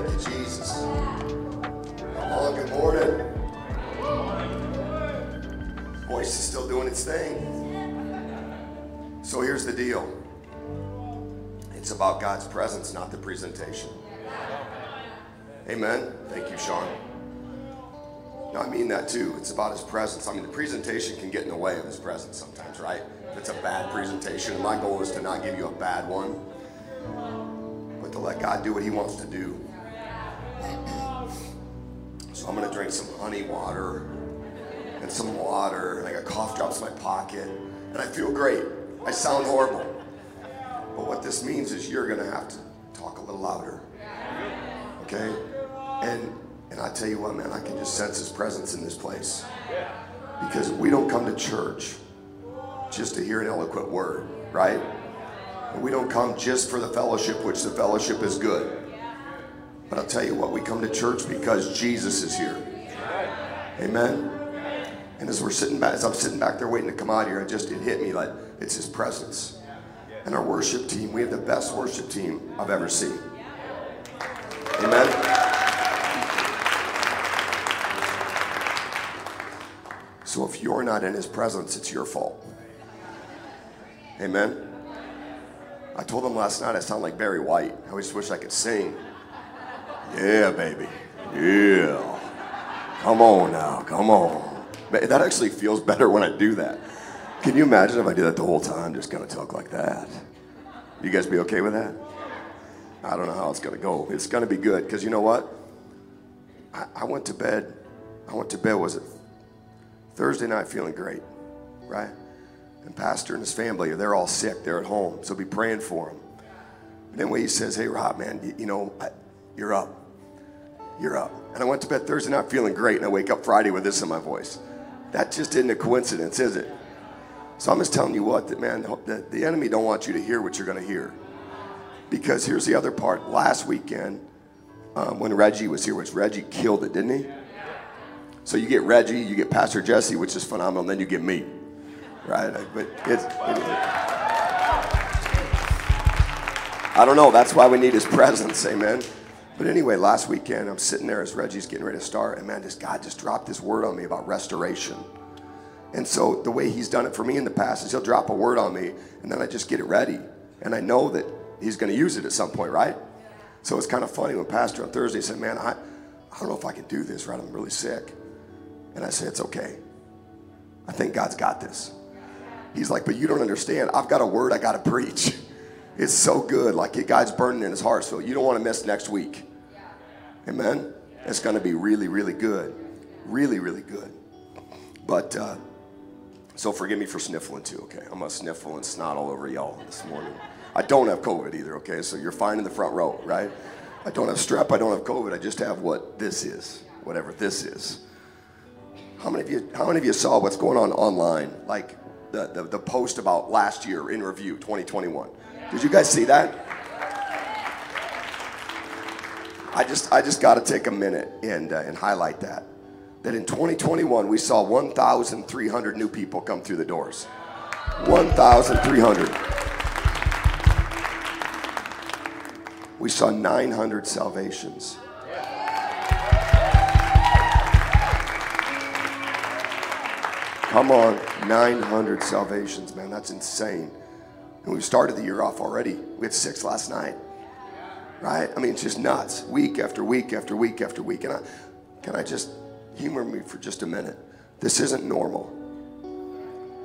Hey, Jesus. Come on, good morning. Voice is still doing its thing. So here's the deal it's about God's presence, not the presentation. Amen. Thank you, Sean. No, I mean that too. It's about his presence. I mean, the presentation can get in the way of his presence sometimes, right? If it's a bad presentation, my goal is to not give you a bad one, but to let God do what he wants to do. So I'm to drink some honey water and some water, and I got cough drops in my pocket, and I feel great. I sound horrible. But what this means is you're to have to talk a little louder. Okay? And and I tell you what, man, I can just sense his presence in this place. Because we don't come to church just to hear an eloquent word, right? And we don't come just for the fellowship, which the fellowship is good. But I'll tell you what, we come to church because Jesus is here. Amen. And as we're sitting back, as I'm sitting back there waiting to come out here, it just it hit me like it's his presence. And our worship team, we have the best worship team I've ever seen. Amen. So if you're not in his presence, it's your fault. Amen. I told them last night I sound like Barry White. I always wish I could sing. Yeah, baby. Yeah. Come on now. Come on. That actually feels better when I do that. Can you imagine if I did that the whole time, just kind of talk like that? You guys be okay with that? I don't know how it's to go. It's to be good because you know what? I, I, went to bed. I went to bed, was it Thursday night feeling great, right? And Pastor and his family, they're all sick. They're at home. So be praying for them. Then when he says, hey, Rob, man, you, you know, I, you're up. You're up. And I went to bed Thursday night feeling great, and I wake up Friday with this in my voice. That just isn't a coincidence, is it? So I'm just telling you what, that man, the, the enemy don't want you to hear what you're going to hear. Because here's the other part. Last weekend, um, when Reggie was here, which Reggie killed it, didn't he? So you get Reggie, you get Pastor Jesse, which is phenomenal, and then you get me, right? But it's, it, I don't know. That's why we need His presence, amen. But anyway, last weekend I'm sitting there as Reggie's getting ready to start, and man, just God just dropped this word on me about restoration. And so the way he's done it for me in the past is he'll drop a word on me and then I just get it ready. And I know that he's going to use it at some point, right? So it's kind of funny when Pastor on Thursday said, Man, I, I don't know if I can do this, right? I'm really sick. And I said, It's okay. I think God's got this. He's like, But you don't understand. I've got a word I got to preach. It's so good. Like God's burning in his heart. So you don't want to miss next week. Amen? It's going to be really, really good. Really, really good. But, uh, so forgive me for sniffling too, okay? I'm gonna sniffle and snot all over y'all this morning. I don't have COVID either, okay? So you're fine in the front row, right? I don't have strep, I don't have COVID, I just have what this is, whatever this is. How many of you, how many of you saw what's going on online? Like the, the, the post about last year in review, 2021. Did you guys see that? I just, I just got to take a minute and, uh, and highlight that that in 2021 we saw 1,300 new people come through the doors. 1,300. We saw 900 salvations. Come on, 900 salvations, man. That's insane. And we started the year off already. We had six last night. Right? I mean, it's just nuts. Week after week after week after week. And I, can I just humor me for just a minute. This isn't normal.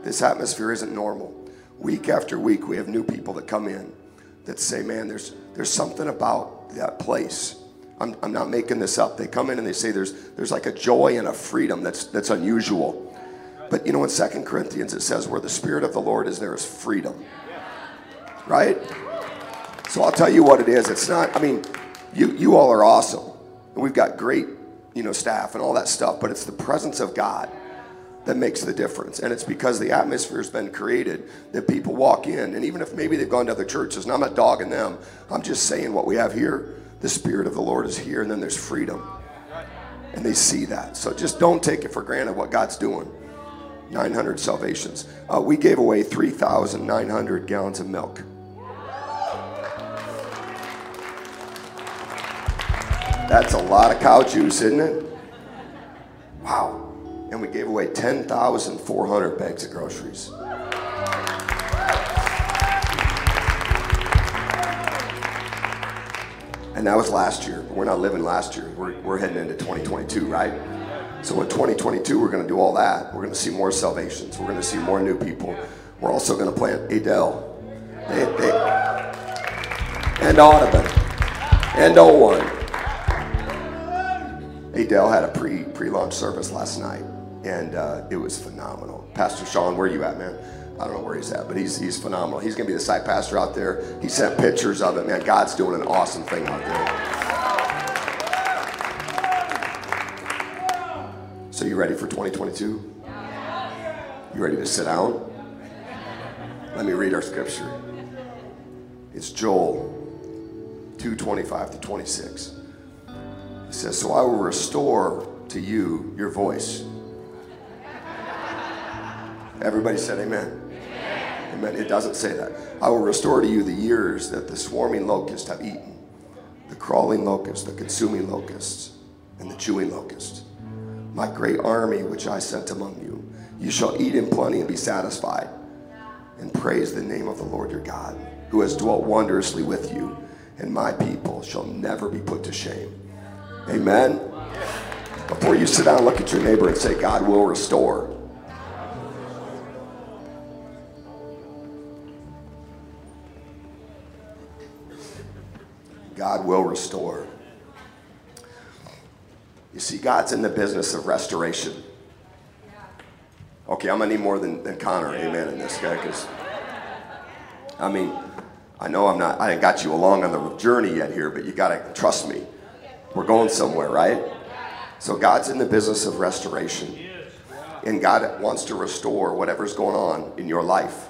This atmosphere isn't normal. Week after week, we have new people that come in that say, man, there's, there's something about that place. I'm, I'm not making this up. They come in and they say there's, there's like a joy and a freedom that's, that's unusual. But you know, in Second Corinthians, it says, where the Spirit of the Lord is, there is freedom. Right? So I'll tell you what it is. It's not, I mean, you, you all are awesome. And we've got great you know, staff and all that stuff, but it's the presence of God that makes the difference. And it's because the atmosphere has been created that people walk in. And even if maybe they've gone to other churches, and I'm not dogging them, I'm just saying what we have here. The Spirit of the Lord is here, and then there's freedom. And they see that. So just don't take it for granted what God's doing. 900 salvations. Uh, we gave away 3,900 gallons of milk. That's a lot of cow juice, isn't it? Wow. And we gave away 10,400 bags of groceries. And that was last year. We're not living last year. We're, we're heading into 2022, right? So in 2022, we're going to do all that. We're going to see more salvations. We're going to see more new people. We're also going to plant Adel. They, they, and Audubon. And O1. Adel had a pre pre launch service last night, and uh, it was phenomenal. Pastor Sean, where are you at, man? I don't know where he's at, but he's he's phenomenal. He's gonna be the site pastor out there. He sent pictures of it, man. God's doing an awesome thing out there. So you ready for 2022? You ready to sit down? Let me read our scripture. It's Joel 2:25 to 26. Says, "So I will restore to you your voice." Everybody said amen. Amen. It doesn't say that. I will restore to you the years that the swarming locusts have eaten, the crawling locusts, the consuming locusts, and the chewing locust. My great army which I sent among you. You shall eat in plenty and be satisfied, and praise the name of the Lord your God, who has dwelt wondrously with you, and my people shall never be put to shame. Amen. Before you sit down, look at your neighbor and say, God will restore. God will restore. You see, God's in the business of restoration. Okay, I'm gonna need more than, than Connor, amen, in this guy, because I mean, I know I'm not, I ain't got you along on the journey yet here, but you gotta trust me. We're going somewhere, right? So God's in the business of restoration. And God wants to restore whatever's going on in your life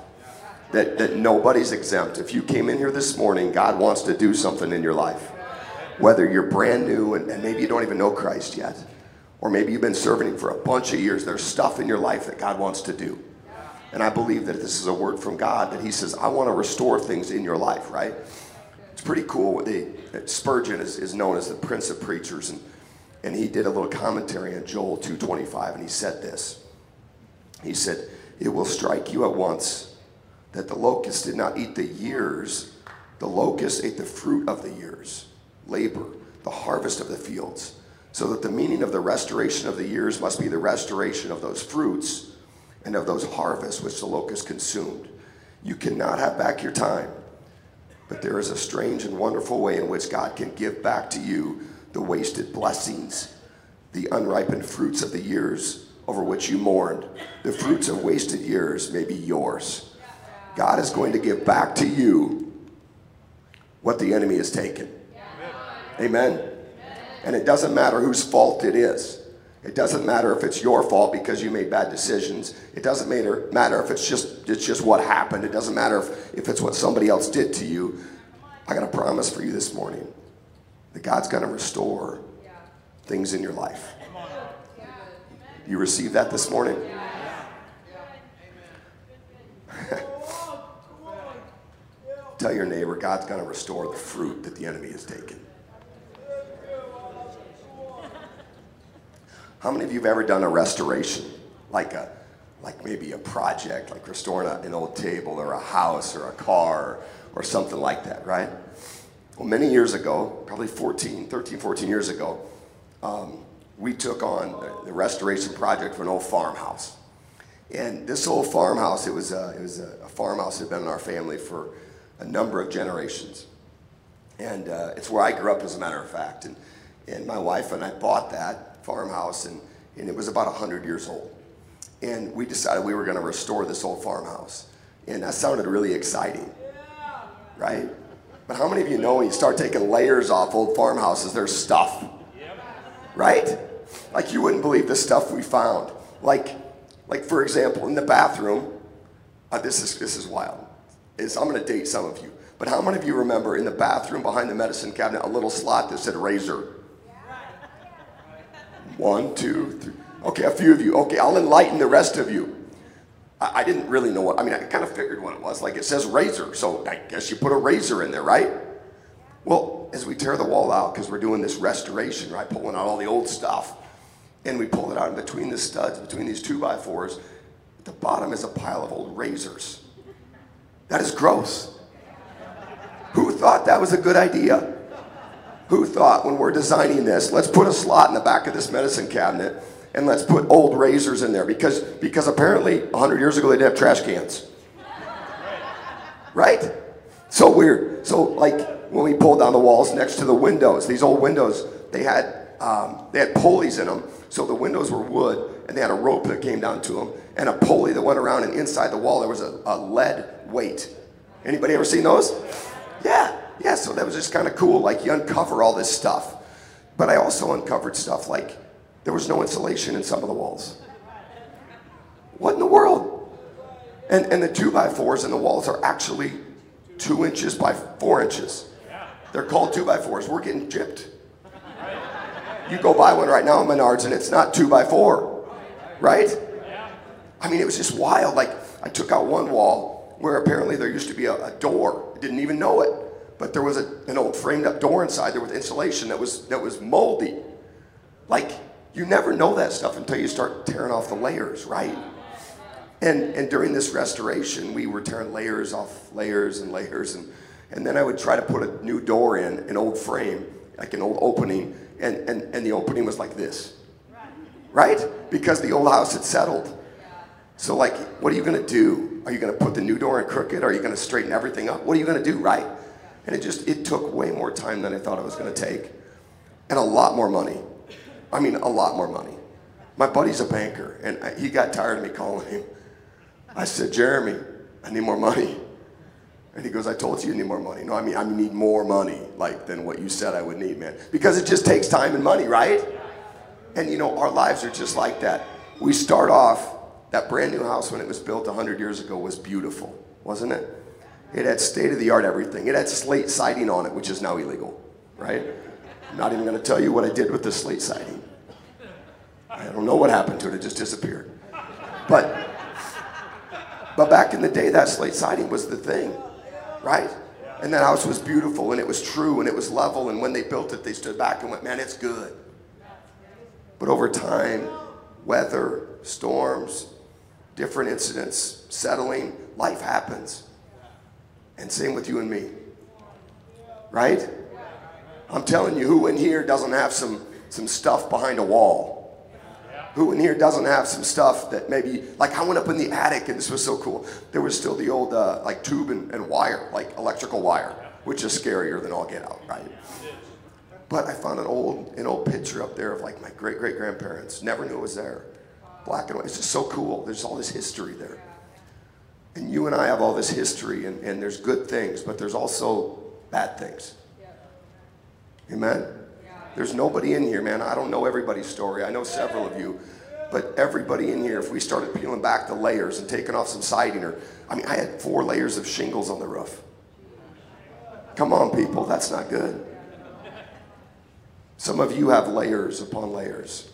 that, that nobody's exempt. If you came in here this morning, God wants to do something in your life. Whether you're brand new and, and maybe you don't even know Christ yet, or maybe you've been serving Him for a bunch of years, there's stuff in your life that God wants to do. And I believe that this is a word from God that He says, I want to restore things in your life, right? Pretty cool. The, uh, Spurgeon is, is known as the Prince of Preachers, and, and he did a little commentary on Joel 2.25, and he said this. He said, It will strike you at once that the locust did not eat the years, the locust ate the fruit of the years, labor, the harvest of the fields. So that the meaning of the restoration of the years must be the restoration of those fruits and of those harvests which the locust consumed. You cannot have back your time, but there is a strange and wonderful way in which God can give back to you the wasted blessings, the unripened fruits of the years over which you mourned. The fruits of wasted years may be yours. God is going to give back to you what the enemy has taken. Amen. And it doesn't matter whose fault it is. It doesn't matter if it's your fault because you made bad decisions. It doesn't matter, matter if it's just, it's just what happened. It doesn't matter if, if it's what somebody else did to you. I got a promise for you this morning that God's going to restore things in your life. You receive that this morning? Tell your neighbor, God's going to restore the fruit that the enemy has taken. How many of you have ever done a restoration? Like a like maybe a project, like restoring a, an old table or a house or a car or something like that, right? Well, many years ago, probably 14, 13, 14 years ago, um, we took on the, restoration project for an old farmhouse. And this old farmhouse, it was a, it was a, a farmhouse that had been in our family for a number of generations. And uh, it's where I grew up, as a matter of fact. And, and my wife and I bought that farmhouse, and, and it was about 100 years old. And we decided we were going to restore this old farmhouse. And that sounded really exciting, right? But how many of you know when you start taking layers off old farmhouses, there's stuff, right? Like you wouldn't believe the stuff we found. Like, like for example, in the bathroom, uh, this is this is wild is I'm going to date some of you, but how many of you remember in the bathroom behind the medicine cabinet a little slot that said razor? One, two, three. Okay, a few of you. Okay, I'll enlighten the rest of you. I, I didn't really know what, I mean, I kind of figured what it was. Like it says razor, so I guess you put a razor in there, right? Well, as we tear the wall out, because we're doing this restoration, right? Pulling out all the old stuff. And we pull it out between the studs, between these two by fours. The bottom is a pile of old razors. That is gross. Who thought that was a good idea? Who thought when we're designing this, let's put a slot in the back of this medicine cabinet and let's put old razors in there because, because apparently 100 years ago they didn't have trash cans. Right? So weird. So like when we pulled down the walls next to the windows, these old windows, they had, um, they had pulleys in them. So the windows were wood and they had a rope that came down to them and a pulley that went around and inside the wall there was a, a lead weight. Anybody ever seen those? Yeah, yeah, so that was just kind of cool. Like you uncover all this stuff. But I also uncovered stuff like there was no insulation in some of the walls. What in the world? And, and the two by fours in the walls are actually two inches by four inches. They're called two by fours. We're getting gypped. You go buy one right now in Menards and it's not two by four, right? I mean, it was just wild. Like, I took out one wall where apparently there used to be a, a door. I didn't even know it. But there was a, an old framed up door inside there with insulation that was, that was moldy. Like, you never know that stuff until you start tearing off the layers, right? And, and during this restoration, we were tearing layers off layers and layers. And, and then I would try to put a new door in, an old frame, like an old opening. And, and, and the opening was like this, right? Because the old house had settled. So, like, what are you going to do? Are you going to put the new door in crooked? Are you going to straighten everything up? What are you going to do, right? And it just, it took way more time than I thought it was going to take. And a lot more money. I mean, a lot more money. My buddy's a banker, and I, he got tired of me calling him. I said, Jeremy, I need more money. And he goes, I told you you need more money. No, I mean, I need more money, like, than what you said I would need, man. Because it just takes time and money, right? And you know, our lives are just like that. We start off, that brand new house when it was built 100 years ago was beautiful, wasn't it? It had state of the art everything. It had slate siding on it, which is now illegal, right? I'm not even going to tell you what I did with the slate siding. I don't know what happened to it, it just disappeared. But, but back in the day, that slate siding was the thing, right? And that house was beautiful and it was true and it was level. And when they built it, they stood back and went, man, it's good. But over time, weather, storms, different incidents, settling, life happens. And same with you and me. Right? I'm telling you, who in here doesn't have some, some stuff behind a wall? Who in here doesn't have some stuff that maybe, like I went up in the attic and this was so cool. There was still the old uh, like tube and, and wire, like electrical wire, which is scarier than all get out, right? But I found an old, an old picture up there of like my great great grandparents. Never knew it was there. Black and white. It's just so cool. There's all this history there. And you and I have all this history, and, and there's good things, but there's also bad things. Amen? There's nobody in here, man. I don't know everybody's story. I know several of you. But everybody in here, if we started peeling back the layers and taking off some siding, or, I mean, I had four layers of shingles on the roof. Come on, people, that's not good. Some of you have layers upon layers.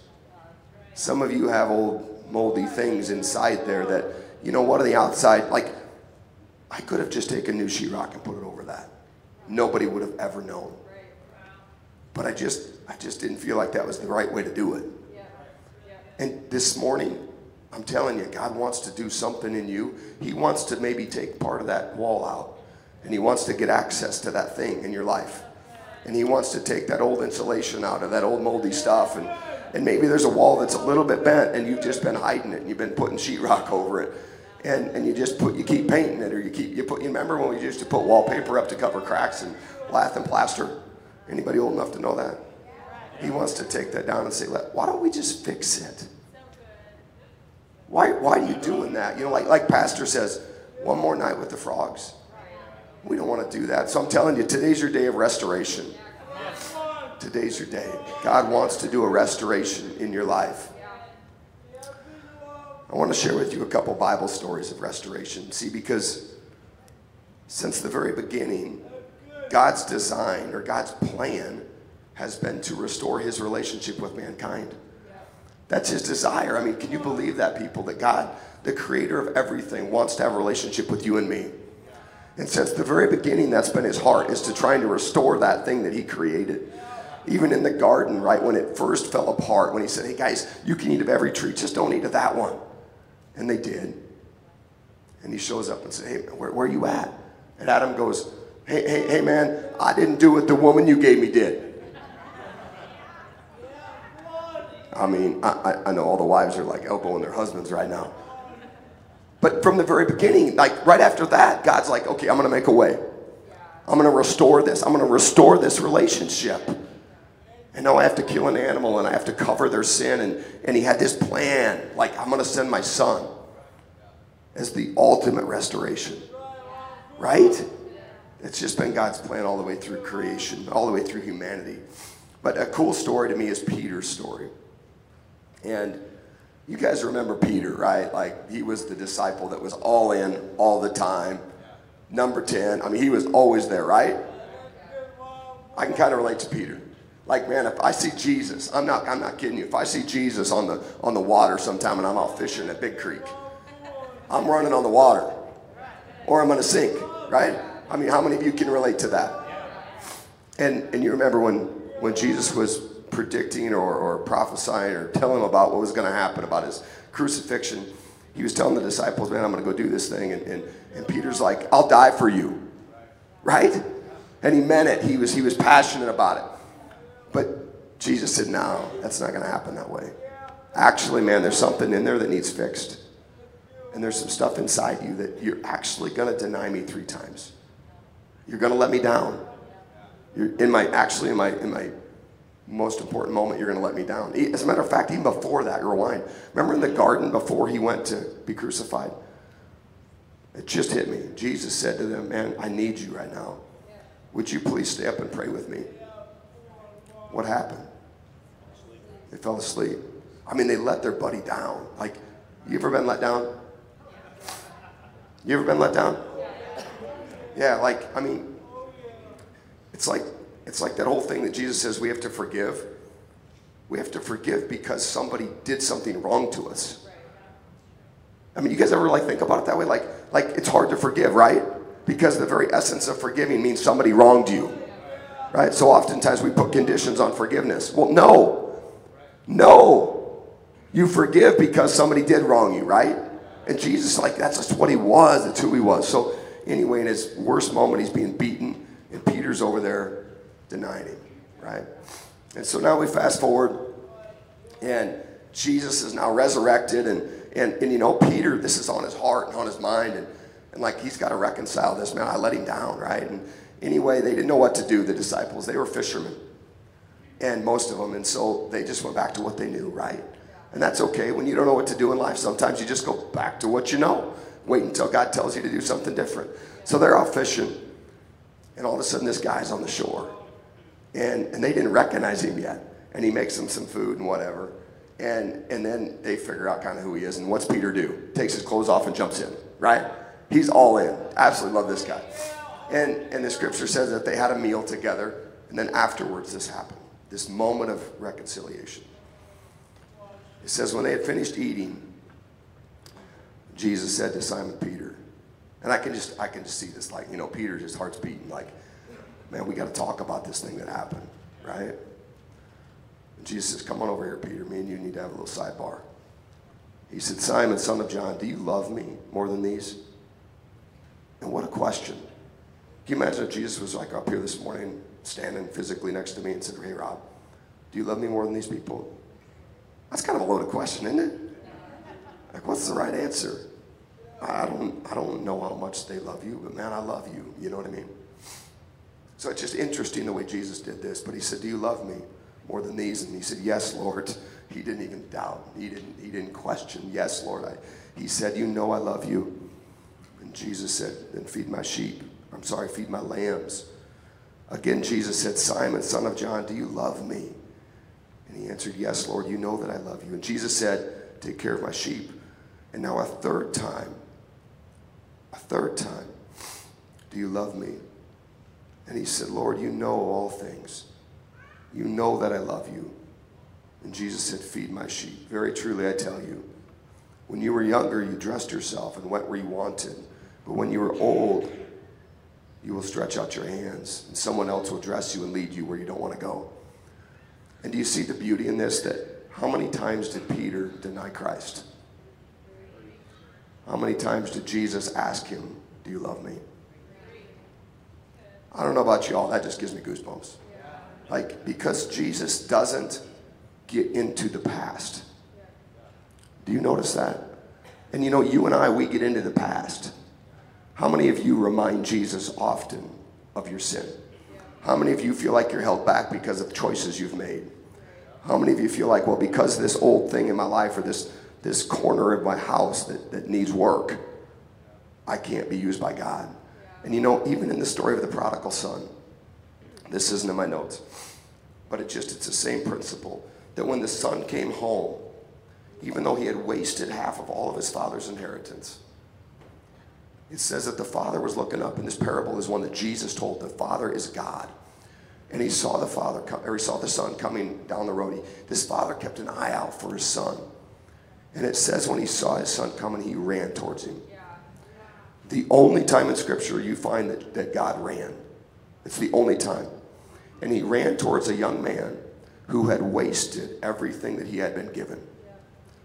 Some of you have old moldy things inside there that, you know what, on the outside, like, I could have just taken new sheetrock and put it over that. Nobody would have ever known. But I just, I just didn't feel like that was the right way to do it. And this morning, I'm telling you, God wants to do something in you. He wants to maybe take part of that wall out. And He wants to get access to that thing in your life. And He wants to take that old insulation out of that old moldy stuff. And, and maybe there's a wall that's a little bit bent and you've just been hiding it and you've been putting sheetrock over it. And, and you just put, you keep painting it or you keep, you put, you remember when we used to put wallpaper up to cover cracks and lath and plaster? Anybody old enough to know that? He wants to take that down and say, why don't we just fix it? Why, why are you doing that? You know, like, like Pastor says, one more night with the frogs. We don't want to do that. So I'm telling you, today's your day of restoration. Today's your day. God wants to do a restoration in your life. I want to share with you a couple Bible stories of restoration. See, because since the very beginning, God's design or God's plan has been to restore his relationship with mankind. That's his desire. I mean, can you believe that, people? That God, the creator of everything, wants to have a relationship with you and me. And since the very beginning, that's been his heart, is to trying to restore that thing that he created. Even in the garden, right, when it first fell apart, when he said, hey guys, you can eat of every tree, just don't eat of that one. And they did. And he shows up and says, hey, where, where are you at? And Adam goes, hey, hey, hey man, I didn't do what the woman you gave me did. I mean, I, I know all the wives are like elbowing their husbands right now. But from the very beginning, like right after that, God's like, okay, I'm going to make a way. I'm going to restore this. I'm going to restore this relationship. And now I have to kill an animal and I have to cover their sin. And, and he had this plan like, I'm going to send my son as the ultimate restoration. Right? It's just been God's plan all the way through creation, all the way through humanity. But a cool story to me is Peter's story. And you guys remember Peter, right? Like he was the disciple that was all in all the time. Number 10. I mean, he was always there, right? I can kind of relate to Peter. Like, man, if I see Jesus, I'm not, I'm not kidding you. If I see Jesus on the, on the water sometime and I'm out fishing at Big Creek, I'm running on the water or I'm going to sink, right? I mean, how many of you can relate to that? And, and you remember when, when Jesus was predicting or, or prophesying or telling about what was going to happen about his crucifixion, he was telling the disciples, man, I'm going to go do this thing. And, and, and Peter's like, I'll die for you. Right? And he meant it. He was, he was passionate about it. But Jesus said, no, that's not going to happen that way. Actually, man, there's something in there that needs fixed. And there's some stuff inside you that you're actually going to deny me three times. You're going to let me down. You're in my, actually, in my, in my most important moment, you're going to let me down. As a matter of fact, even before that, rewind. Remember in the garden before he went to be crucified? It just hit me. Jesus said to them, Man, I need you right now. Would you please stay up and pray with me? What happened? They fell asleep. I mean, they let their buddy down. Like, you ever been let down? You ever been let down? Yeah, like, I mean, it's like it's like that whole thing that Jesus says we have to forgive. We have to forgive because somebody did something wrong to us. I mean, you guys ever like think about it that way? Like, like it's hard to forgive, right? Because the very essence of forgiving means somebody wronged you, right? So oftentimes we put conditions on forgiveness. Well, no, no. You forgive because somebody did wrong you, right? And Jesus, like, that's just what he was. That's who he was. So anyway, in his worst moment, he's being beaten, and Peter's over there denying him, right? And so now we fast forward, and Jesus is now resurrected, and, and, and you know, Peter, this is on his heart and on his mind, and, and like he's got to reconcile this, man. I let him down, right? And anyway, they didn't know what to do, the disciples. They were fishermen, and most of them, and so they just went back to what they knew, right? And that's okay. When you don't know what to do in life, sometimes you just go back to what you know. Wait until God tells you to do something different. So they're out fishing, and all of a sudden, this guy's on the shore and, and they didn't recognize him yet. And he makes them some food and whatever. And, and then they figure out kind of who he is. And what's Peter do? Takes his clothes off and jumps in, right? He's all in. Absolutely love this guy. And, and the scripture says that they had a meal together. And then afterwards, this happened this moment of reconciliation. It says, when they had finished eating, Jesus said to Simon Peter, and I can just I can just see this like you know Peter his heart's beating like man, we got to talk about this thing that happened, right? And Jesus says, come on over here, Peter. Me and you need to have a little sidebar. He said, Simon, son of John, do you love me more than these? And what a question. Can you imagine if Jesus was like up here this morning, standing physically next to me and said, hey, Rob, do you love me more than these people? That's kind of a loaded question, isn't it? Like, what's the right answer? I don't, I don't know how much they love you, but man, I love you. You know what I mean? So it's just interesting the way Jesus did this. But he said, Do you love me more than these? And he said, Yes, Lord. He didn't even doubt. He didn't, he didn't question. Yes, Lord. I, he said, You know I love you. And Jesus said, Then feed my sheep. I'm sorry, feed my lambs. Again, Jesus said, Simon, son of John, do you love me? And he answered, Yes, Lord, you know that I love you. And Jesus said, Take care of my sheep. And now a third time, a third time, do you love me? And he said, Lord, you know all things. You know that I love you. And Jesus said, Feed my sheep. Very truly, I tell you, when you were younger, you dressed yourself and went where you wanted. But when you were old, you will stretch out your hands, and someone else will dress you and lead you where you don't want to go. And do you see the beauty in this? That how many times did Peter deny Christ? How many times did Jesus ask him, Do you love me? I don't know about y'all, that just gives me goosebumps. Like, because Jesus doesn't get into the past. Do you notice that? And you know, you and I, we get into the past. How many of you remind Jesus often of your sin? How many of you feel like you're held back because of the choices you've made? How many of you feel like, well, because this old thing in my life or this, this corner of my house that, that needs work, I can't be used by God? And you know, even in the story of the prodigal son, this isn't in my notes, but it just, it's the same principle that when the son came home, even though he had wasted half of all of his father's inheritance, it says that the father was looking up, and this parable is one that Jesus told. The father is God. And he saw the father come, or he saw the son coming down the road. He, this father kept an eye out for his son. And it says when he saw his son coming, he ran towards him. The only time in scripture you find that, that God ran. It's the only time. And he ran towards a young man who had wasted everything that he had been given,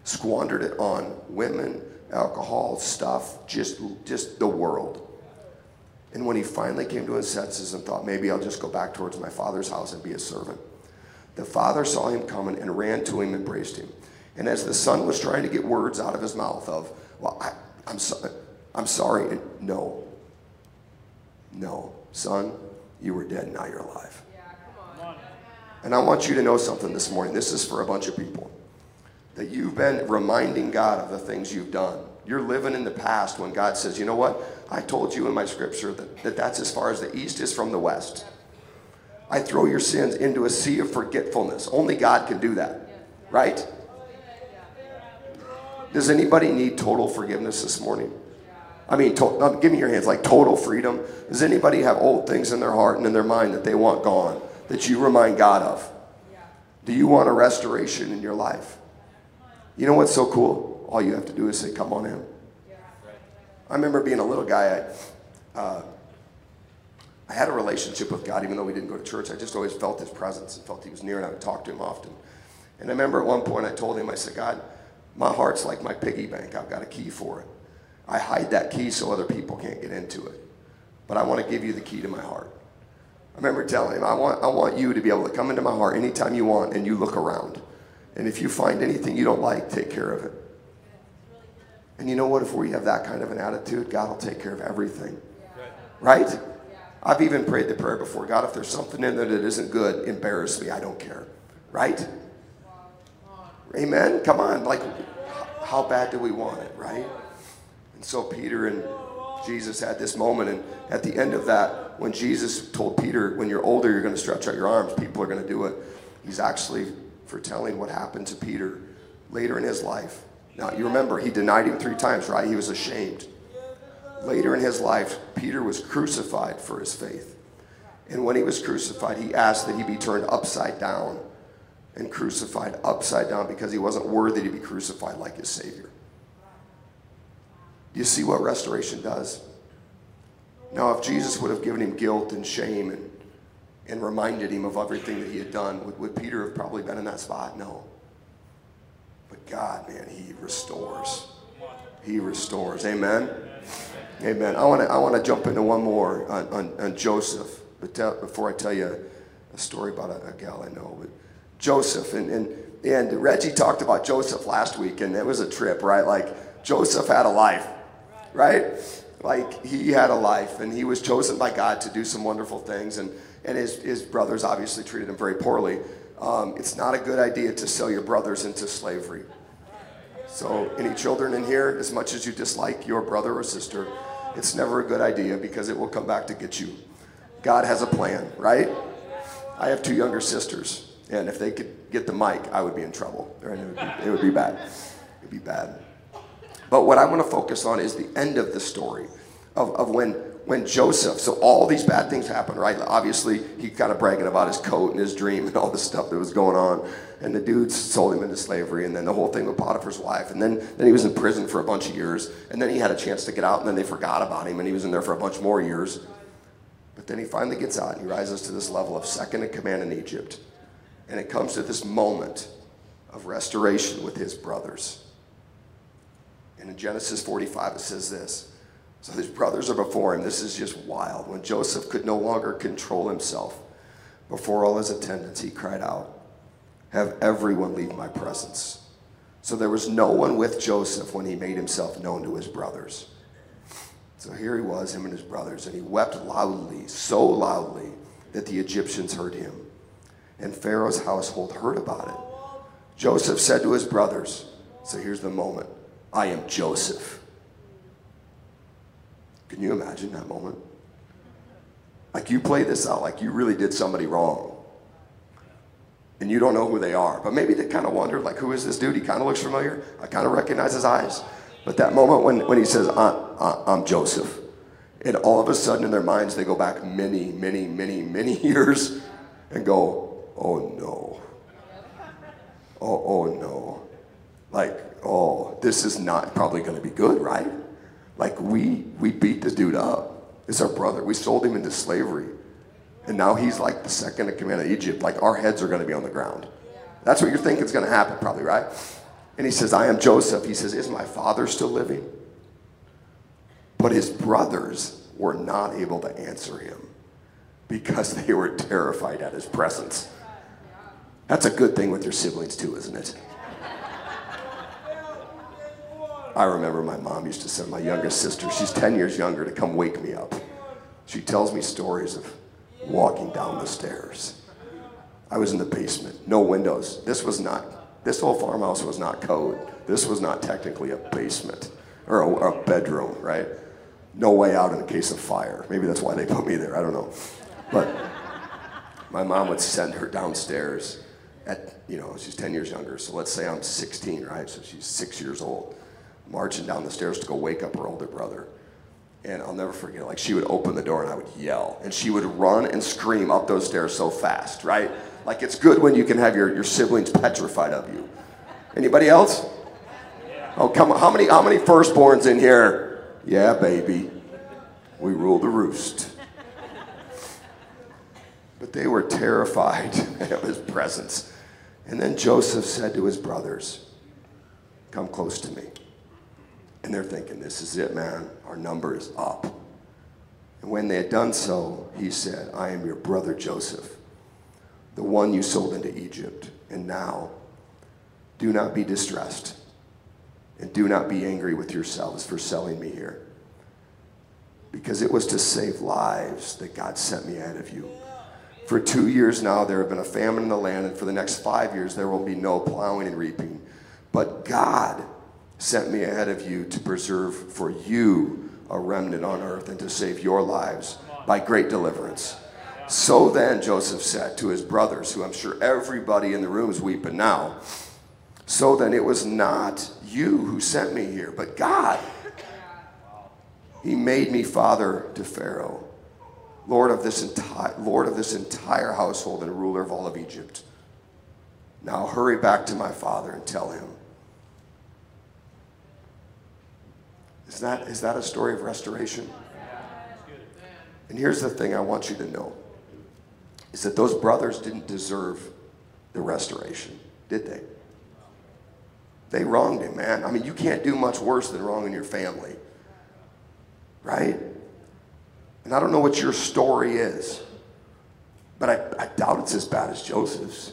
squandered it on women, alcohol, stuff, just, just the world. And when he finally came to his senses and thought, maybe I'll just go back towards my father's house and be a servant, the father saw him coming and ran to him and embraced him. And as the son was trying to get words out of his mouth of, well, I, am so, I'm sorry, and no, no, son, you were dead, now you're alive. And I want you to know something this morning. This is for a bunch of people that you've been reminding God of the things you've done. You're living in the past when God says, you know what? I told you in my scripture that, that that's as far as the east is from the west. I throw your sins into a sea of forgetfulness. Only God can do that, right? Does anybody need total forgiveness this morning? I mean, to, give me your hands, like total freedom. Does anybody have old things in their heart and in their mind that they want gone, that you remind God of? Do you want a restoration in your life? You know what's so cool? All you have to do is say, Come on in. I remember being a little guy, I, uh, I had a relationship with God, even though we didn't go to church. I just always felt His presence and felt He was near, and I would talk to Him often. And I remember at one point I told Him, I said, God, my heart's like my piggy bank. I've got a key for it. I hide that key so other people can't get into it. But I want to give you the key to my heart. I remember telling him, I want, I want you to be able to come into my heart anytime you want and you look around. And if you find anything you don't like, take care of it. And you know what? If we have that kind of an attitude, God will take care of everything. Right? I've even prayed the prayer before God, if there's something in there that isn't good, embarrass me. I don't care. Right? Amen? Come on. Like, how bad do we want it? Right? And so Peter and Jesus had this moment. And at the end of that, when Jesus told Peter, when you're older, you're going to stretch out your arms, people are going to do it. He's actually foretelling what happened to Peter later in his life. Now, you remember, he denied him three times, right? He was ashamed. Later in his life, Peter was crucified for his faith. And when he was crucified, he asked that he be turned upside down and crucified upside down because he wasn't worthy to be crucified like his Savior. Do you see what restoration does? Now, if Jesus would have given him guilt and shame and and reminded him of everything that he had done. Would, would Peter have probably been in that spot? No. But God, man, he restores. He restores. Amen. Amen. I want to I want to jump into one more on, on, on Joseph, but before I tell you a story about a, a gal I know, but Joseph and, and and Reggie talked about Joseph last week, and it was a trip, right? Like Joseph had a life, right? Like he had a life, and he was chosen by God to do some wonderful things, and and his, his brothers obviously treated him very poorly. Um, it's not a good idea to sell your brothers into slavery. So, any children in here, as much as you dislike your brother or sister, it's never a good idea because it will come back to get you. God has a plan, right? I have two younger sisters, and if they could get the mic, I would be in trouble. It, would be, it would be bad. It'd be bad. But what I want to focus on is the end of the story of, of when when Joseph, so all these bad things happened, right? Obviously, he kind of bragging about his coat and his dream and all the stuff that was going on. And the dudes sold him into slavery, and then the whole thing with Potiphar's wife. And then, then he was in prison for a bunch of years. And then he had a chance to get out, and then they forgot about him, and he was in there for a bunch more years. But then he finally gets out and he rises to this level of second in command in Egypt. And it comes to this moment of restoration with his brothers. And in Genesis 45, it says this. So his brothers are before him. This is just wild. When Joseph could no longer control himself before all his attendants, he cried out, Have everyone leave my presence. So there was no one with Joseph when he made himself known to his brothers. So here he was, him and his brothers, and he wept loudly, so loudly that the Egyptians heard him. And Pharaoh's household heard about it. Joseph said to his brothers, So here's the moment I am Joseph. Can you imagine that moment? Like you play this out like you really did somebody wrong. And you don't know who they are. But maybe they kind of wondered, like, who is this dude? He kind of looks familiar. I kind of recognize his eyes. But that moment when, when he says, I'm Joseph, and all of a sudden in their minds they go back many, many, many, many years and go, oh no. Oh, oh no. Like, oh, this is not probably going to be good, right? Like we we beat this dude up. It's our brother. We sold him into slavery. And now he's like the second in command of Egypt. Like our heads are going to be on the ground. That's what you're thinking is going to happen, probably, right? And he says, I am Joseph. He says, Is my father still living? But his brothers were not able to answer him because they were terrified at his presence. That's a good thing with your siblings, too, isn't it? I remember my mom used to send my youngest sister, she's 10 years younger, to come wake me up. She tells me stories of walking down the stairs. I was in the basement, no windows. This was not, this whole farmhouse was not code. This was not technically a basement or a, a bedroom, right? No way out in case of fire. Maybe that's why they put me there, I don't know. But my mom would send her downstairs at, you know, she's 10 years younger. So let's say I'm 16, right? So she's six years old marching down the stairs to go wake up her older brother. And I'll never forget, like she would open the door and I would yell. And she would run and scream up those stairs so fast, right? Like it's good when you can have your, your siblings petrified of you. Anybody else? Oh, come on. How many, how many firstborns in here? Yeah, baby. We rule the roost. But they were terrified of his presence. And then Joseph said to his brothers, Come close to me. And they're thinking, this is it, man. Our number is up. And when they had done so, he said, I am your brother Joseph, the one you sold into Egypt. And now, do not be distressed, and do not be angry with yourselves for selling me here. Because it was to save lives that God sent me ahead of you. For two years now, there have been a famine in the land, and for the next five years, there will be no plowing and reaping. But God sent me ahead of you to preserve for you a remnant on earth and to save your lives by great deliverance. So then, Joseph said to his brothers, who I'm sure everybody in the room is weeping now, so then it was not you who sent me here, but God. He made me father to Pharaoh, Lord of this entire Lord of this entire household and ruler of all of Egypt. Now hurry back to my father and tell him Is that, is that a story of restoration? And here's the thing I want you to know is that those brothers didn't deserve the restoration, did they? They wronged him, man. I mean, you can't do much worse than wronging your family, right? And I don't know what your story is, but I, I doubt it's as bad as Joseph's.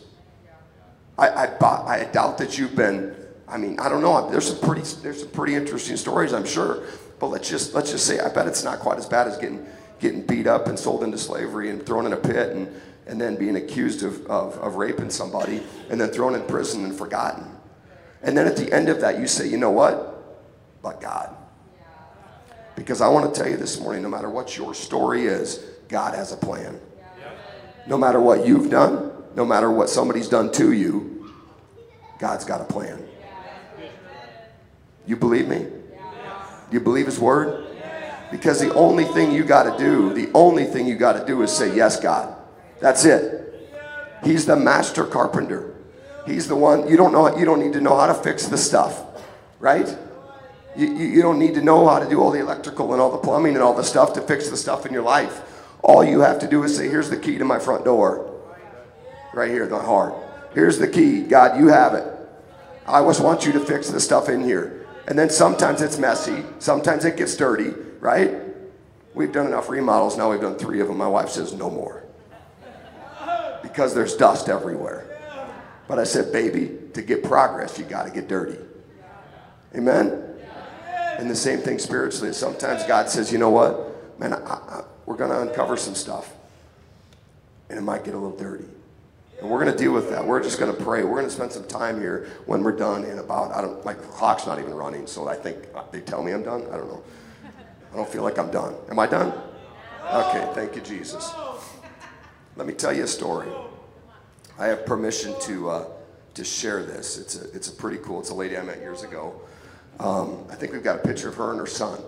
I, I, I doubt that you've been I mean, I don't know. There's some pretty there's some pretty interesting stories, I'm sure. But let's just let's just say I bet it's not quite as bad as getting getting beat up and sold into slavery and thrown in a pit and and then being accused of, of, of raping somebody and then thrown in prison and forgotten. And then at the end of that, you say, you know what? But God. Because I want to tell you this morning no matter what your story is, God has a plan. No matter what you've done, no matter what somebody's done to you, God's got a plan. You believe me? Do you believe his word? Because the only thing you got to do, the only thing you got to do is say, Yes, God. That's it. He's the master carpenter. He's the one, you don't know, you don't need to know how to fix the stuff, right? You, you, you don't need to know how to do all the electrical and all the plumbing and all the stuff to fix the stuff in your life. All you have to do is say, Here's the key to my front door. Right here, the heart. Here's the key. God, you have it. I just want you to fix the stuff in here. And then sometimes it's messy, sometimes it gets dirty, right? We've done enough remodels now, we've done three of them. My wife says, No more. Because there's dust everywhere. But I said, Baby, to get progress, you got to get dirty. Amen? And the same thing spiritually. Sometimes God says, You know what? Man, I, I, we're going to uncover some stuff. And it might get a little dirty. And we're going to deal with that. We're just going to pray. We're going to spend some time here when we're done in about, I don't, my clock's not even running, so I think they tell me I'm done. I don't know. I don't feel like I'm done. Am I done? Okay, thank you, Jesus. Let me tell you a story. I have permission to, uh, to share this. It's a, it's a pretty cool, it's a lady I met years ago. Um, I think we've got a picture of her and her son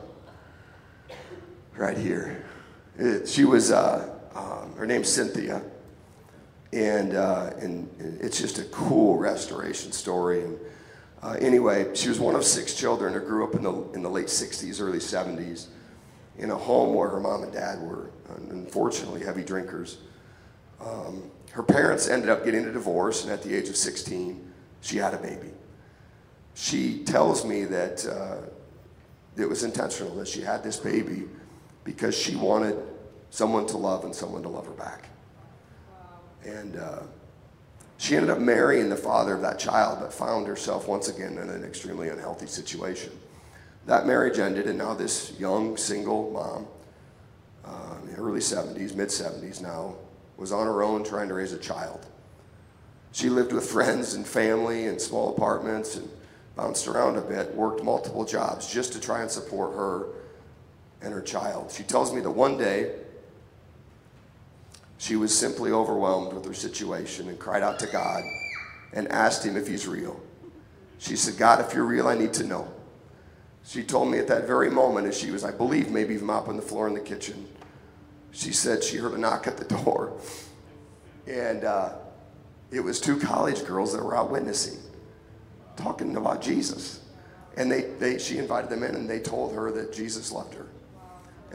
right here. It, she was, uh, um, her name's Cynthia and, uh, and, it's just a cool restoration story. And uh, anyway, she was one of six children who grew up in the, in the late 60s, early 70s, in a home where her mom and dad were, unfortunately, heavy drinkers. Um, her parents ended up getting a divorce, and at the age of 16, she had a baby. She tells me that uh, it was intentional that she had this baby because she wanted someone to love and someone to love her back. And uh, she ended up marrying the father of that child, but found herself once again in an extremely unhealthy situation. That marriage ended, and now this young single mom, uh, early 70s, mid 70s now, was on her own trying to raise a child. She lived with friends and family in small apartments and bounced around a bit, worked multiple jobs just to try and support her and her child. She tells me that one day she was simply overwhelmed with her situation and cried out to God and asked him if he's real. She said, God, if you're real, I need to know. She told me at that very moment, as she was, I believe, maybe mopping the floor in the kitchen, she said she heard a knock at the door. And uh, it was two college girls that were out witnessing, talking about Jesus. And they, they, she invited them in and they told her that Jesus loved her.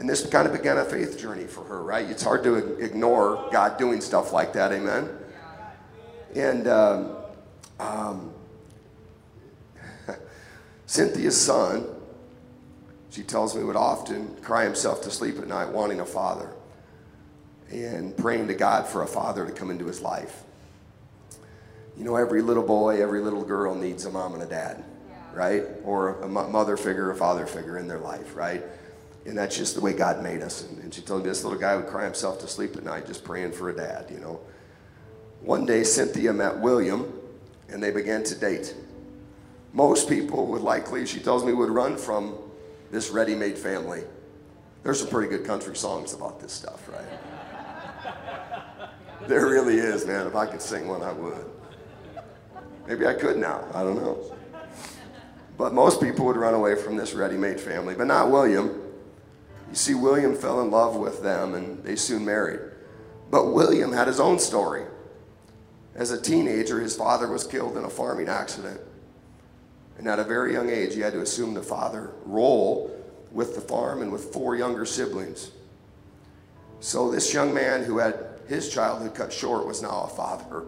And this kind of began a faith journey for her, right? It's hard to ignore God doing stuff like that, amen? And um, um, Cynthia's son, she tells me, would often cry himself to sleep at night wanting a father and praying to God for a father to come into his life. You know, every little boy, every little girl needs a mom and a dad, right? Or a mother figure, a father figure in their life, right? And that's just the way God made us. And, and she told me this little guy would cry himself to sleep at night just praying for a dad, you know. One day, Cynthia met William, and they began to date. Most people would likely, she tells me, would run from this ready made family. There's some pretty good country songs about this stuff, right? there really is, man. If I could sing one, I would. Maybe I could now. I don't know. But most people would run away from this ready made family, but not William. You see, William fell in love with them and they soon married. But William had his own story. As a teenager, his father was killed in a farming accident. And at a very young age, he had to assume the father role with the farm and with four younger siblings. So this young man who had his childhood cut short was now a father.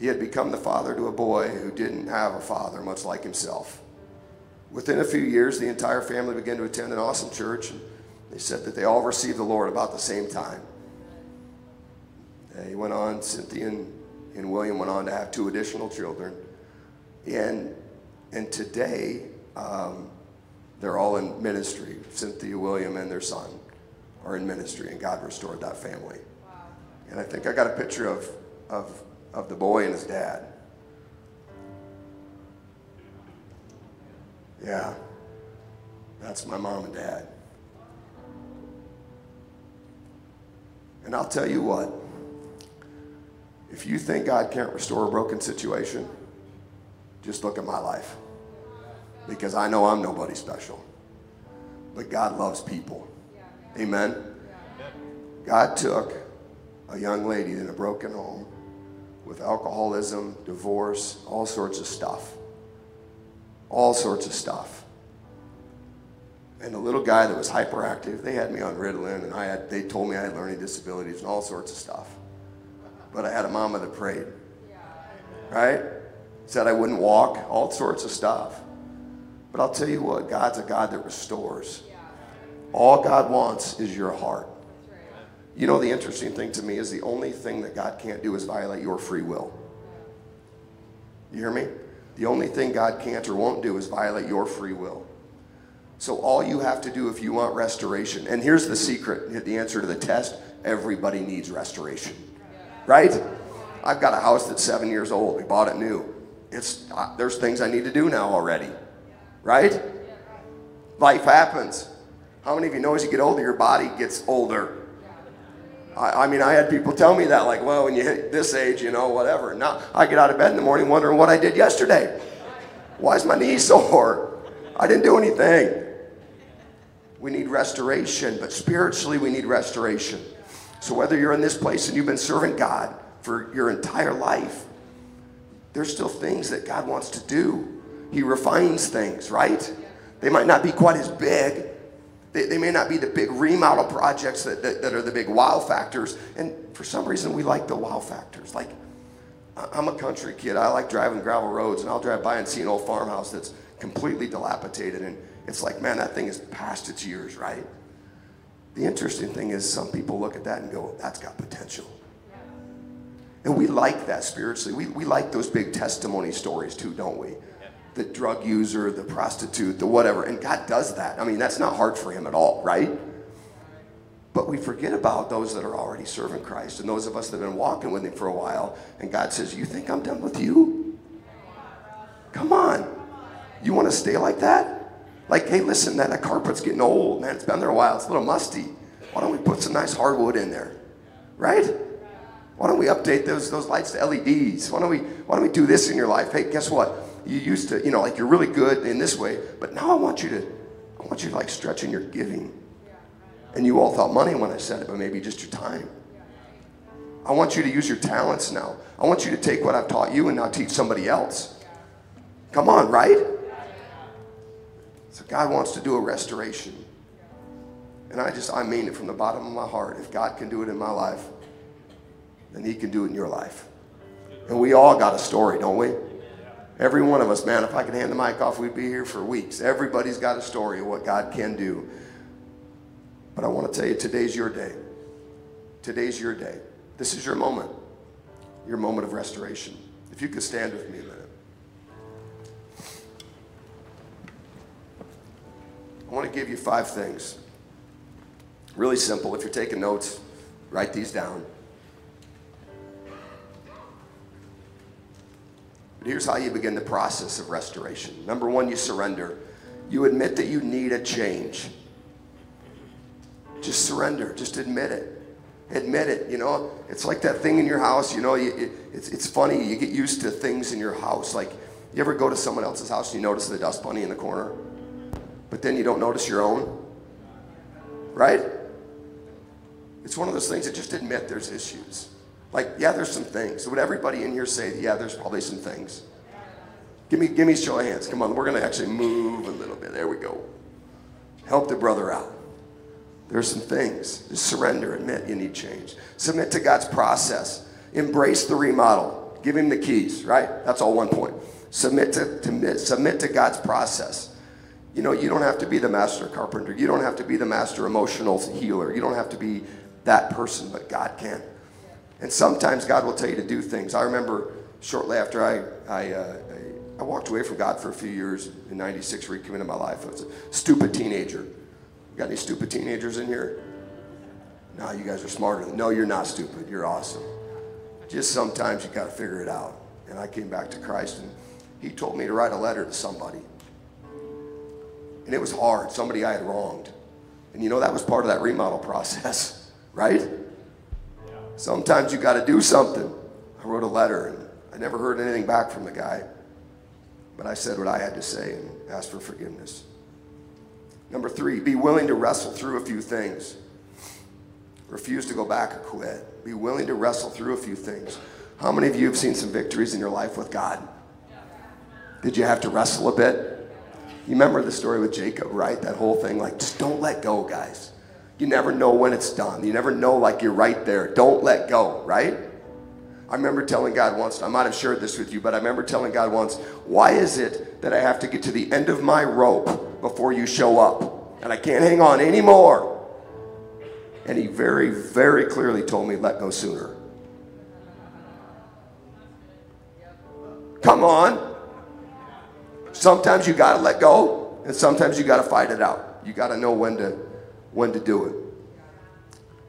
He had become the father to a boy who didn't have a father, much like himself. Within a few years, the entire family began to attend an awesome church. And they said that they all received the Lord about the same time. He went on, Cynthia and, and William went on to have two additional children. And, and today, um, they're all in ministry. Cynthia, William, and their son are in ministry, and God restored that family. Wow. And I think I got a picture of, of, of the boy and his dad. Yeah, that's my mom and dad. And I'll tell you what, if you think God can't restore a broken situation, just look at my life. Because I know I'm nobody special. But God loves people. Amen. God took a young lady in a broken home with alcoholism, divorce, all sorts of stuff all sorts of stuff. And a little guy that was hyperactive, they had me on Ritalin, and I had, they told me I had learning disabilities and all sorts of stuff. But I had a mama that prayed. Right? Said I wouldn't walk, all sorts of stuff. But I'll tell you what, God's a God that restores. All God wants is your heart. You know, the interesting thing to me is the only thing that God can't do is violate your free will. You hear me? The only thing God can't or won't do is violate your free will. So, all you have to do if you want restoration, and here's the secret the answer to the test everybody needs restoration. Right? I've got a house that's seven years old. We bought it new. It's, uh, there's things I need to do now already. Right? Life happens. How many of you know as you get older, your body gets older? I, I, mean, I had people tell me that, like, well, when you hit this age, you know, whatever. Now I get out of bed in the morning wondering what I did yesterday. Why is my knee sore? I didn't do anything. We need restoration, but spiritually, we need restoration. So, whether you're in this place and you've been serving God for your entire life, there's still things that God wants to do. He refines things, right? They might not be quite as big, they, they may not be the big remodel projects that, that, that, are the big wow factors. And for some reason, we like the wow factors. Like, I'm a country kid. I like driving gravel roads, and I'll drive by and see an old farmhouse that's completely dilapidated. And it's like, man, that thing is past its years, right? The interesting thing is, some people look at that and go, that's got potential. And we like that spiritually. We, we like those big testimony stories too, don't we? The drug user, the prostitute, the whatever. And God does that. I mean, that's not hard for Him at all, right? But we forget about those that are already serving Christ and those of us that have been walking with Him for a while. And God says, You think I'm done with you? Come on. You want to stay like that? Like, hey, listen, that, that carpet's getting old, man. It's been there a while. It's a little musty. Why don't we put some nice hardwood in there? Right? Why don't we update those, those lights to LEDs? Why don't, we, why don't we do this in your life? Hey, guess what? You used to, you know, like you're really good in this way, but now I want you to, I want you to like stretch in your giving. And you all thought money when I said it, but maybe just your time. I want you to use your talents now. I want you to take what I've taught you and now teach somebody else. Come on, right? So God wants to do a restoration. And I just, I mean it from the bottom of my heart. If God can do it in my life, then He can do it in your life. And we all got a story, don't we? Every one of us, man, if I could hand the mic off, we'd be here for weeks. Everybody's got a story of what God can do. But I want to tell you, today's your day. Today's your day. This is your moment, your moment of restoration. If you could stand with me a minute. I want to give you five things. Really simple. If you're taking notes, write these down. But here's how you begin the process of restoration. Number one, you surrender. You admit that you need a change. Just surrender. Just admit it. Admit it. You know, it's like that thing in your house. You know, you, it, it's, it's funny. You get used to things in your house. Like, you ever go to someone else's house and you notice the dust bunny in the corner? But then you don't notice your own? Right? It's one of those things that just admit there's issues. Like, yeah, there's some things. Would everybody in here say, yeah, there's probably some things? Give me, give me a show of hands. Come on, we're going to actually move a little bit. There we go. Help the brother out. There's some things. Just surrender, admit you need change. Submit to God's process. Embrace the remodel. Give him the keys, right? That's all one point. Submit to, to submit to God's process. You know, you don't have to be the master carpenter. You don't have to be the master emotional healer. You don't have to be that person, but God can. And sometimes God will tell you to do things. I remember shortly after I, I, uh, I, walked away from God for a few years in 96, recommitted my life. I was a stupid teenager. Got any stupid teenagers in here? No, you guys are smarter. than, No, you're not stupid. You're awesome. Just sometimes you got to figure it out. And I came back to Christ, and He told me to write a letter to somebody. And it was hard, somebody I had wronged. And you know, that was part of that remodel process, right? Sometimes you got to do something. I wrote a letter and I never heard anything back from the guy. But I said what I had to say and asked for forgiveness. Number three, be willing to wrestle through a few things. Refuse to go back or quit. Be willing to wrestle through a few things. How many of you have seen some victories in your life with God? Did you have to wrestle a bit? You remember the story with Jacob, right? That whole thing, like, just don't let go, guys. You never know when it's done. You never know, like, you're right there. Don't let go, right? I remember telling God once, I might have shared this with you, but I remember telling God once, why is it that I have to get to the end of my rope before you show up? And I can't hang on anymore. And he very, very clearly told me, let go sooner. Come on. Sometimes you got to let go, and sometimes you got to fight it out. You got to know when to when to do it.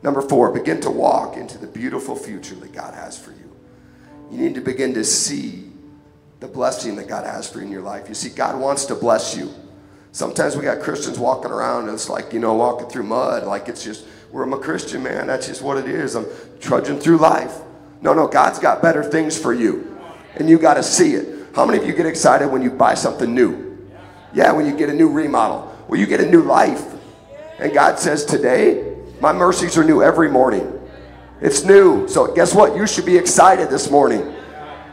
Number 4, begin to walk into the beautiful future that God has for you. You need to begin to see the blessing that God has for you in your life. You see God wants to bless you. Sometimes we got Christians walking around and it's like, you know, walking through mud like it's just well, I'm a Christian, man. That's just what it is. I'm trudging through life. No, no, God's got better things for you. And you got to see it. How many of you get excited when you buy something new? Yeah, when you get a new remodel. Well, you get a new life. And God says, Today, my mercies are new every morning. It's new. So, guess what? You should be excited this morning.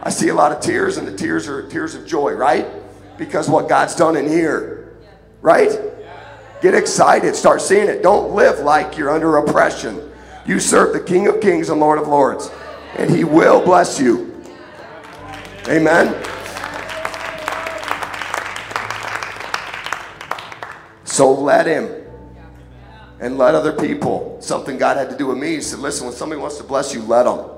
I see a lot of tears, and the tears are tears of joy, right? Because what God's done in here, right? Get excited. Start seeing it. Don't live like you're under oppression. You serve the King of Kings and Lord of Lords, and He will bless you. Amen. So let Him and let other people. Something God had to do with me. He said, Listen, when somebody wants to bless you, let them.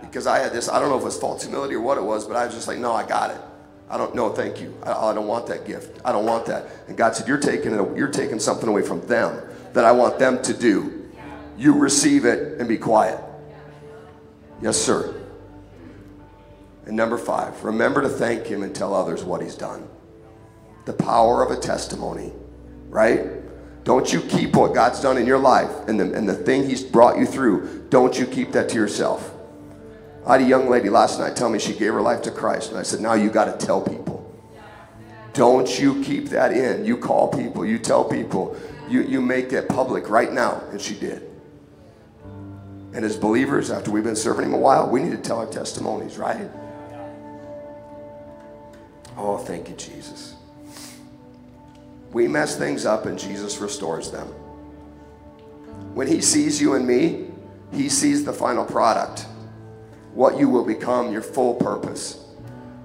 Because I had this, I don't know if it was false humility or what it was, but I was just like, No, I got it. I don't know, thank you. I, I, don't want that gift. I don't want that. And God said, You're taking it, you're taking something away from them that I want them to do. You receive it and be quiet. Yes, sir. And number five, remember to thank him and tell others what he's done. The power of a testimony, right? Don't you keep what God's done in your life and the, and the thing he's brought you through, don't you keep that to yourself. I had a young lady last night tell me she gave her life to Christ. And I said, now you got to tell people. Don't you keep that in. You call people, you tell people, you, you make it public right now. And she did. And as believers, after we've been serving him a while, we need to tell our testimonies, right? Oh, thank you, Jesus. We mess things up and Jesus restores them. When he sees you and me, he sees the final product what you will become, your full purpose.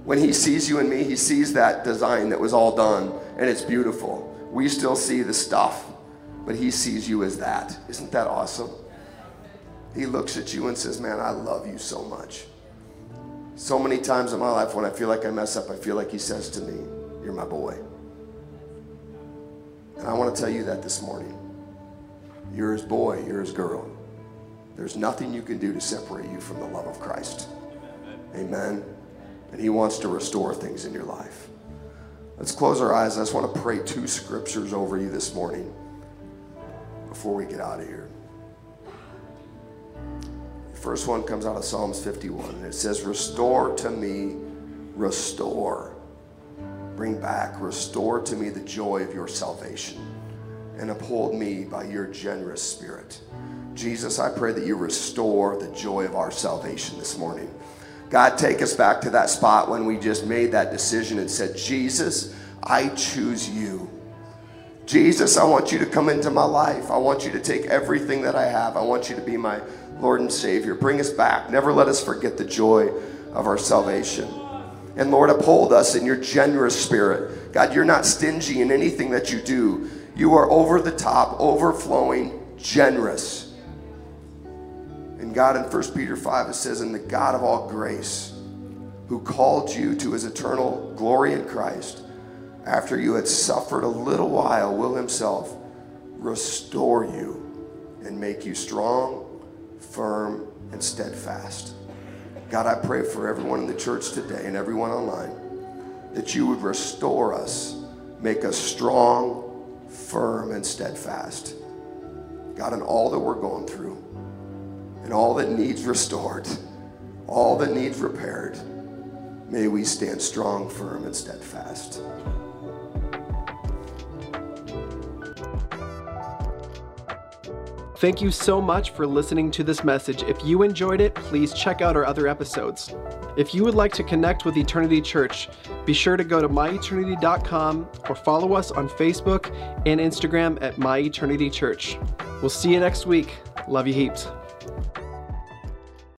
When he sees you and me, he sees that design that was all done and it's beautiful. We still see the stuff, but he sees you as that. Isn't that awesome? He looks at you and says, Man, I love you so much. So many times in my life when I feel like I mess up, I feel like he says to me, You're my boy. And I want to tell you that this morning. You're his boy, you're his girl. There's nothing you can do to separate you from the love of Christ. Amen. And He wants to restore things in your life. Let's close our eyes. I just want to pray two scriptures over you this morning before we get out of here. The first one comes out of Psalms 51, and it says, Restore to me, restore. Bring back, restore to me the joy of your salvation, and uphold me by your generous spirit. Jesus, I pray that you restore the joy of our salvation this morning. God, take us back to that spot when we just made that decision and said, Jesus, I choose you. Jesus, I want you to come into my life. I want you to take everything that I have. I want you to be my Lord and Savior. Bring us back. Never let us forget the joy of our salvation. And Lord, uphold us in your generous spirit. God, you're not stingy in anything that you do. You are over the top, overflowing, generous. And God, in 1 Peter 5, it says, And the God of all grace, who called you to his eternal glory in Christ, after you had suffered a little while, will himself restore you and make you strong, firm, and steadfast. God, I pray for everyone in the church today and everyone online that you would restore us, make us strong, firm, and steadfast. God, in all that we're going through, and all that needs restored, all that needs repaired, may we stand strong, firm, and steadfast. Thank you so much for listening to this message. If you enjoyed it, please check out our other episodes. If you would like to connect with Eternity Church, be sure to go to myeternity.com or follow us on Facebook and Instagram at My Eternity church. We'll see you next week. Love you heaps.